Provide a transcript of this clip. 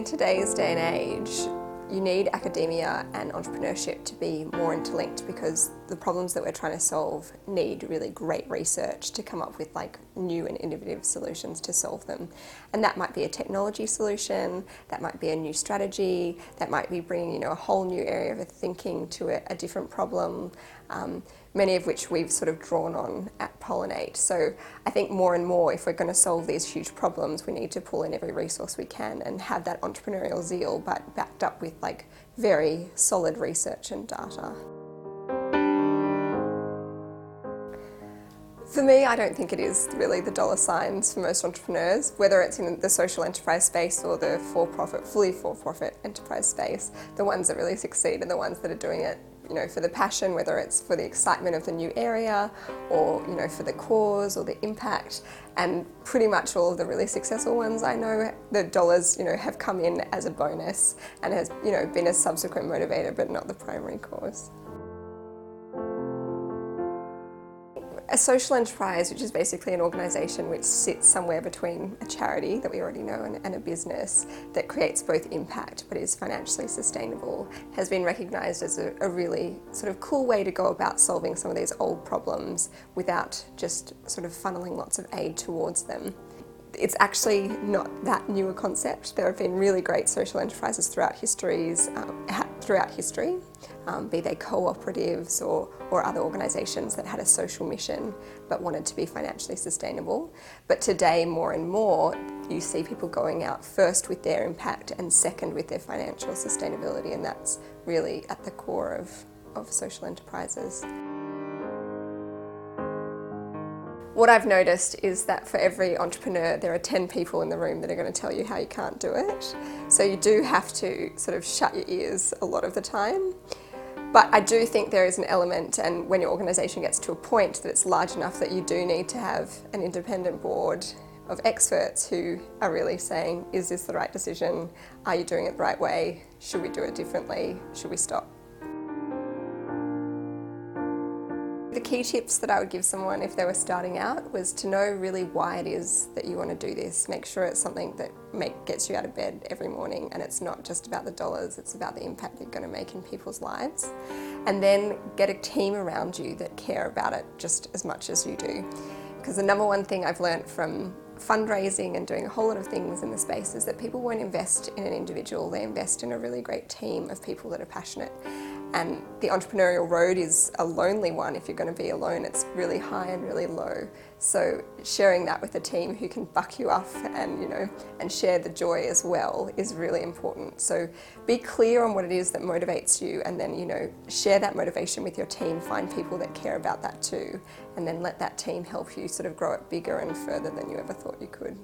in today's day and age, you need academia and entrepreneurship to be more interlinked because the problems that we're trying to solve need really great research to come up with like new and innovative solutions to solve them. And that might be a technology solution, that might be a new strategy, that might be bringing you know a whole new area of thinking to a, a different problem. Um, many of which we've sort of drawn on at Pollinate. So I think more and more, if we're going to solve these huge problems, we need to pull in every resource we can and have that entrepreneurial zeal, but backed up with like very solid research and data. For me, I don't think it is really the dollar signs for most entrepreneurs, whether it's in the social enterprise space or the for-profit, fully for-profit enterprise space. The ones that really succeed are the ones that are doing it you know, for the passion, whether it's for the excitement of the new area or, you know, for the cause or the impact. And pretty much all of the really successful ones I know, the dollars, you know, have come in as a bonus and has, you know, been a subsequent motivator, but not the primary cause. A social enterprise, which is basically an organisation which sits somewhere between a charity that we already know and, and, a business that creates both impact but is financially sustainable, has been recognised as a, a really sort of cool way to go about solving some of these old problems without just sort of funneling lots of aid towards them it's actually not that new a concept. There have been really great social enterprises throughout histories, um, throughout history, um, be they cooperatives or, or other organisations that had a social mission but wanted to be financially sustainable. But today, more and more, you see people going out first with their impact and second with their financial sustainability, and that's really at the core of, of social enterprises. What I've noticed is that for every entrepreneur, there are 10 people in the room that are going to tell you how you can't do it. So you do have to sort of shut your ears a lot of the time. But I do think there is an element, and when your organisation gets to a point that it's large enough that you do need to have an independent board of experts who are really saying, is this the right decision? Are you doing it the right way? Should we do it differently? Should we stop? The key tips that I would give someone if they were starting out was to know really why it is that you want to do this. Make sure it's something that make, gets you out of bed every morning and it's not just about the dollars, it's about the impact you're going to make in people's lives. And then get a team around you that care about it just as much as you do. Because the number one thing I've learned from fundraising and doing a whole lot of things in the space is that people won't invest in an individual, they invest in a really great team of people that are passionate. And the entrepreneurial road is a lonely one if you're going to be alone. It's really high and really low. So sharing that with a team who can buck you up and you know and share the joy as well is really important. So be clear on what it is that motivates you and then you know share that motivation with your team. Find people that care about that too and then let that team help you sort of grow it bigger and further than you ever thought you could.